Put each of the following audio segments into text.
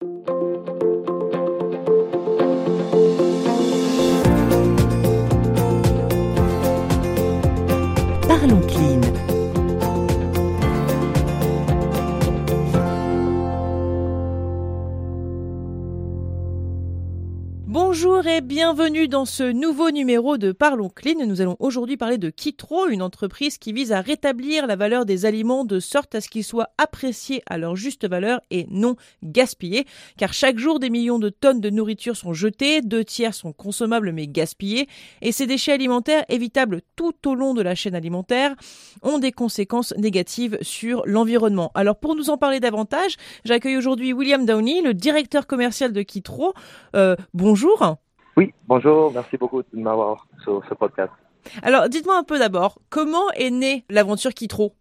Parlons Bonjour et bienvenue dans ce nouveau numéro de Parlons Clean. Nous allons aujourd'hui parler de Kitro, une entreprise qui vise à rétablir la valeur des aliments de sorte à ce qu'ils soient appréciés à leur juste valeur et non gaspillés. Car chaque jour, des millions de tonnes de nourriture sont jetées, deux tiers sont consommables mais gaspillés. Et ces déchets alimentaires, évitables tout au long de la chaîne alimentaire, ont des conséquences négatives sur l'environnement. Alors pour nous en parler davantage, j'accueille aujourd'hui William Downey, le directeur commercial de Kitro. Euh, bonjour. Oui, bonjour, merci beaucoup de m'avoir sur ce podcast. Alors, dites-moi un peu d'abord, comment est née l'aventure Kitro?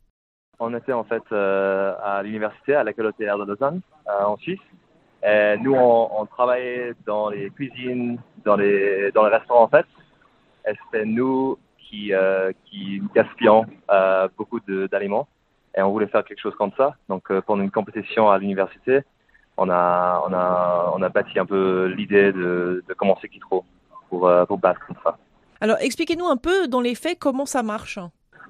On était en fait euh, à l'université, à l'école hôtelière de Lausanne, euh, en Suisse. Et nous, on, travaillait dans les cuisines, dans les, dans les restaurants en fait. Et c'était nous qui, euh, qui gaspillons beaucoup d'aliments. Et on voulait faire quelque chose comme ça. Donc, pendant une compétition à l'université, on a, on a, on a bâti un peu l'idée de, de commencer Kitro pour, euh, pour battre comme ça. Alors, expliquez-nous un peu dans les faits comment ça marche.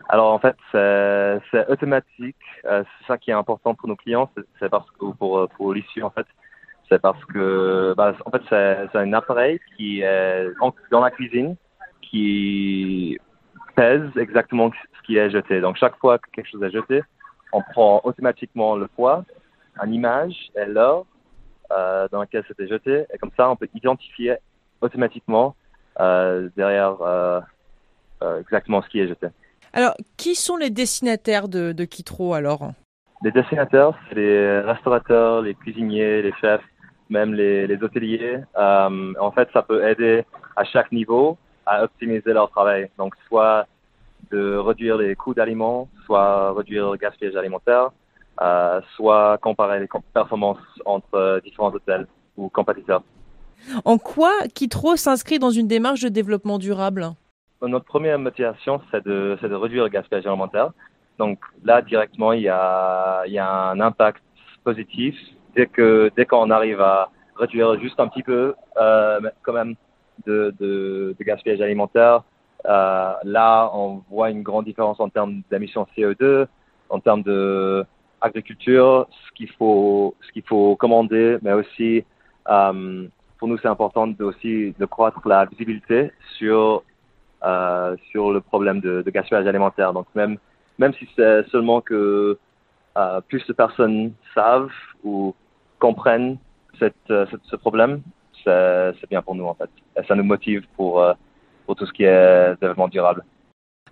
Alors, en fait, c'est automatique. Euh, c'est ça qui est important pour nos clients. C'est parce que pour, pour l'issue, en fait, c'est parce que, bah, en fait, c'est un appareil qui est dans la cuisine qui pèse exactement ce qui est jeté. Donc, chaque fois que quelque chose est jeté, on prend automatiquement le poids une image et l'heure euh, dans laquelle c'était jeté. Et comme ça, on peut identifier automatiquement euh, derrière euh, exactement ce qui est jeté. Alors, qui sont les destinataires de, de Kitro alors? Les destinataires, c'est les restaurateurs, les cuisiniers, les chefs, même les, les hôteliers. en fait, ça peut aider à chaque niveau à optimiser leur travail. Donc, soit de réduire les coûts d'aliments, soit réduire le gaspillage alimentaire, euh, soit comparer les performances entre euh, différents hôtels ou compétiteurs. En quoi Kitro s'inscrit dans une démarche de développement durable? Notre première motivation, c'est de, de, réduire le gaspillage alimentaire. Donc là, directement, il y a, il y a un impact positif dès que dès qu'on arrive à réduire juste un petit peu, euh, quand même, de, de, de gaspillage alimentaire. Euh, là, on voit une grande différence en termes d'émissions CO2, en termes de agriculture, ce qu'il faut, ce qu'il faut commander, mais aussi euh, pour nous c'est important de aussi de croître la visibilité sur euh, sur le problème de, de, gaspillage alimentaire. Donc même même si c'est seulement que euh, plus de personnes savent ou comprennent cette, cette ce problème, c'est bien pour nous en fait. Et ça nous motive pour pour tout ce qui est développement durable.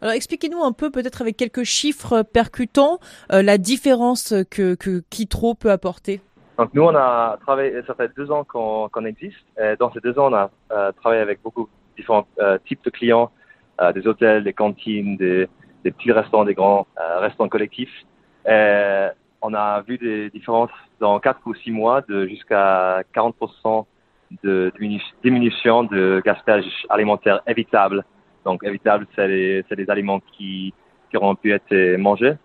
Alors expliquez-nous un peu, peut-être avec quelques chiffres percutants, euh, la différence que, que Kitro peut apporter. Nous, on a travaillé, ça fait deux ans qu'on existe. Et dans ces deux ans, on a euh, travaillé avec beaucoup de différents euh, types de clients, des hôtels, des cantines, des, des petits restaurants, des grands restaurants collectifs. Et on a vu des différences dans quatre ou six mois de jusqu'à 40% de diminution de gaspillage alimentaire évitable donc, évitable, c'est les, aliments qui, auront pu être mangés.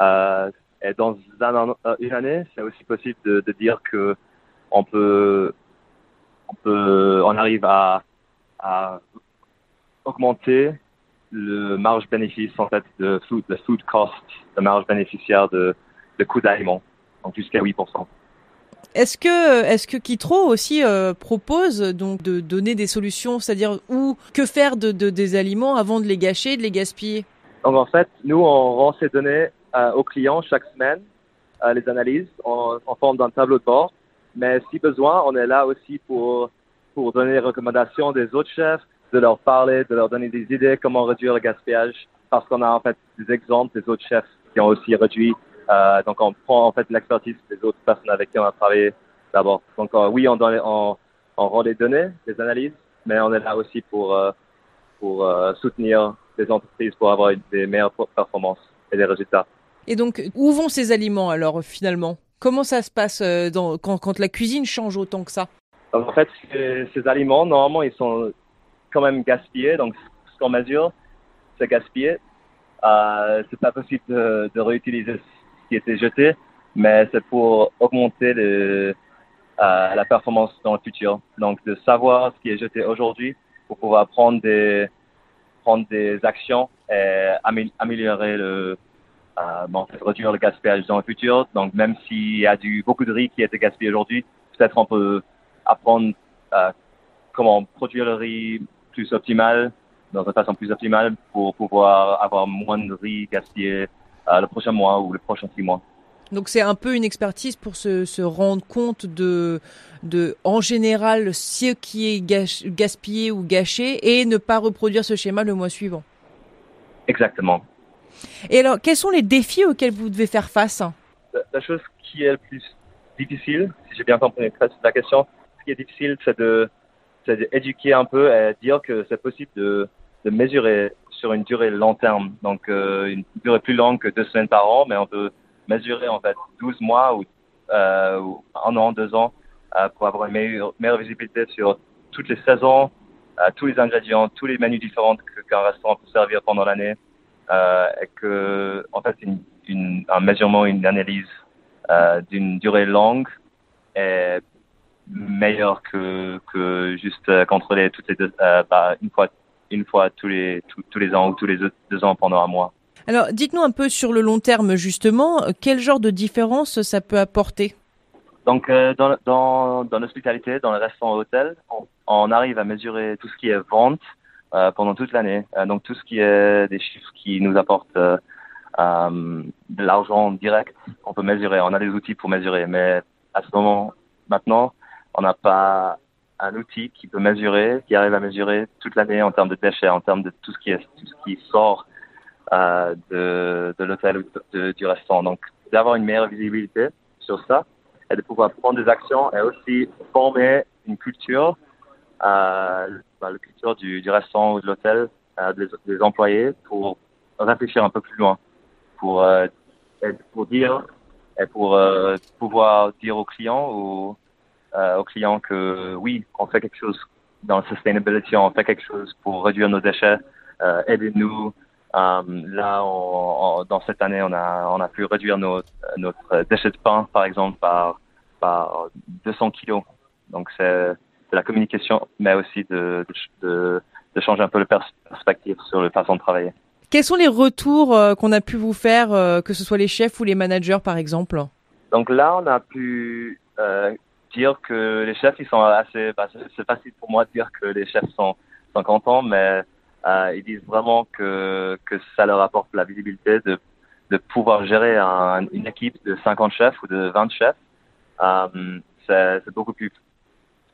Euh, et dans euh, une année, c'est aussi possible de, dire que on arrive à, augmenter le marge bénéfice en fait le food cost, le marge bénéficiaire de, de coût d'aliments, donc jusqu'à 8%. Est-ce que, est-ce que Kitro aussi euh, propose donc de donner des solutions, c'est-à-dire où que faire de, de, des aliments avant de les gâcher, de les gaspiller? Donc en fait, nous on rend ces données euh, aux clients chaque semaine, euh, les analyses en, en forme d'un tableau de bord. Mais si besoin, on est là aussi pour pour donner des recommandations des autres chefs, de leur parler, de leur donner des idées comment réduire le gaspillage, parce qu'on a en fait des exemples des autres chefs qui ont aussi réduit euh, donc, on prend en fait l'expertise des autres personnes avec qui on a travaillé d'abord. Donc, euh, oui, on, donne, on, on rend les données, les analyses, mais on est là aussi pour, euh, pour soutenir les entreprises pour avoir des meilleures performances et des résultats. Et donc, où vont ces aliments alors finalement? Comment ça se passe dans, quand, quand, la cuisine change autant que ça? En fait, ces, ces, aliments, normalement, ils sont quand même gaspillés. Donc, ce qu'on mesure, c'est gaspillé. Euh, c'est pas possible de, de réutiliser qui était jeté, mais c'est pour augmenter le, la performance dans le futur. Donc, de savoir ce qui est jeté aujourd'hui pour pouvoir prendre des, actions et améliorer le, euh, bon, réduire le gaspillage dans le futur. Donc, même s'il y a du, beaucoup de riz qui a été gaspillé aujourd'hui, peut-être on peut apprendre euh, comment produire le riz plus optimal, dans une façon plus optimale pour pouvoir avoir moins de riz gaspillé euh, le prochain mois ou le prochain six mois. Donc c'est un peu une expertise pour se, se, rendre compte de, de, en général, ce qui est gaspillé ou gâché et ne pas reproduire ce schéma le mois suivant. Exactement. Et alors, quels sont les défis auxquels vous devez faire face? La, chose qui est le plus difficile, si j'ai bien compris la question, ce qui est difficile, c'est de, d'éduquer un peu et dire que c'est possible de, de, mesurer sur une durée long terme. Donc, euh, une durée plus longue que deux semaines par an, mais on peut mesurer en fait 12 mois ou, euh, ou un an, deux ans euh, pour avoir une meilleure, meilleure, visibilité sur toutes les saisons, tous les ingrédients, tous les menus différents qu'un restaurant peut servir pendant l'année. Et que en fait une, un mesurement, une analyse d'une durée longue est meilleur que, que juste contrôler toutes les deux, bah, une fois une fois tous les tous, les ans ou tous les deux ans pendant un mois. Alors, dites-nous un peu sur le long terme justement, quel genre de différence ça peut apporter? Donc, euh, dans, dans, dans l'hospitalité, dans les restaurants hôtels, on, on, arrive à mesurer tout ce qui est vente, euh, pendant toute l'année. Euh, donc tout ce qui est des chiffres qui nous apportent euh, de l'argent direct, on peut mesurer. On a des outils pour mesurer, mais à ce moment, maintenant, on n'a pas un outil qui peut mesurer, qui arrive à mesurer toute l'année en termes de déchets, en termes de tout ce qui est tout ce qui sort euh, de, de l'hôtel ou de, du restaurant. Donc d'avoir une meilleure visibilité sur ça et de pouvoir prendre des actions et aussi former une culture euh, bah, la culture du, du, restaurant ou de l'hôtel, euh, des, des, employés, pour réfléchir un peu plus loin, pour, euh, pour dire et pour euh, pouvoir dire aux clients ou aux clients que oui, on fait quelque chose dans la sustainability, on fait quelque chose pour réduire nos déchets, aidez-nous. là, on, dans cette année, on a, on a pu réduire notre, notre déchet de pain, par exemple, par, par 200 kilos. Donc, c'est de la communication, mais aussi de, de, de changer un peu le perspective sur la façon de travailler. Quels sont les retours euh, qu'on a pu vous faire, euh, que ce soit les chefs ou les managers par exemple? Donc là, on a pu euh, dire que les chefs, ils sont assez. Bah, c'est facile pour moi de dire que les chefs sont, sont contents, mais euh, ils disent vraiment que, que ça leur apporte la visibilité de, de pouvoir gérer un, une équipe de 50 chefs ou de 20 chefs. Euh, c'est beaucoup plus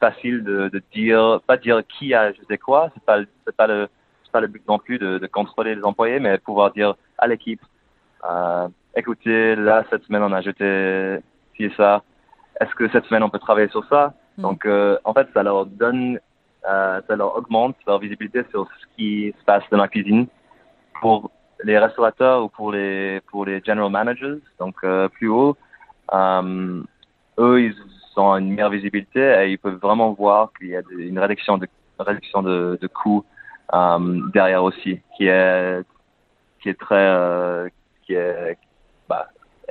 facile de, dire, pas dire qui a je quoi, c'est pas, pas le, pas le but non plus de, de, contrôler les employés, mais pouvoir dire à l'équipe, euh, écoutez, là cette semaine on a jeté ci et ça, est-ce que cette semaine on peut travailler sur ça mm. Donc euh, en fait ça leur donne, euh, ça leur augmente leur visibilité sur ce qui se passe dans la cuisine pour les restaurateurs ou pour les pour les general managers, donc euh, plus haut. Eux ils ont une meilleure visibilité et ils peuvent vraiment voir qu'il y a une réduction de réduction de, de coûts derrière aussi, qui est qui est très qui est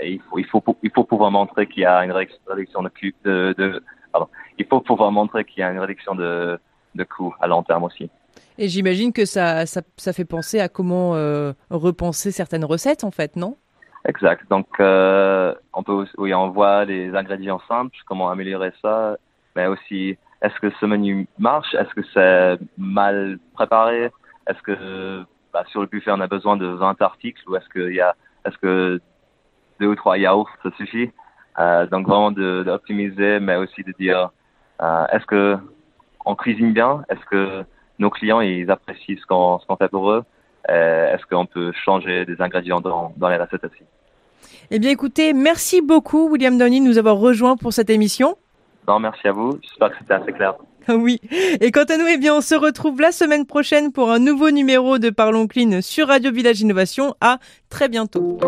il faut il faut il faut pouvoir montrer qu'il y a une réduction de de, de pardon, il faut pouvoir montrer qu'il y a une réduction de de coûts à long terme aussi. Et j'imagine que ça, ça, ça fait penser à comment euh, repenser certaines recettes en fait, non? Exact. Donc, euh, on peut, oui, on voit les ingrédients simples, comment améliorer ça, mais aussi, est-ce que ce menu marche? Est-ce que c'est mal préparé? Est-ce que bah, sur le buffet on a besoin de 20 articles ou est-ce qu'il y a, est-ce que deux ou trois yaourts ça suffit euh, Donc vraiment d'optimiser, mais aussi de dire, euh, est-ce que on cuisine bien? Est-ce que nos clients ils apprécient ce qu'on fait pour eux? Euh, est-ce qu'on peut changer des ingrédients dans, dans les recettes aussi? Eh bien écoutez, merci beaucoup William Downey de nous avoir rejoint pour cette émission. Non, merci à vous. J'espère que c'était assez clair. Oui. Et quant à nous, eh bien, on se retrouve la semaine prochaine pour un nouveau numéro de Parlons Clean sur Radio Village Innovation. À très bientôt.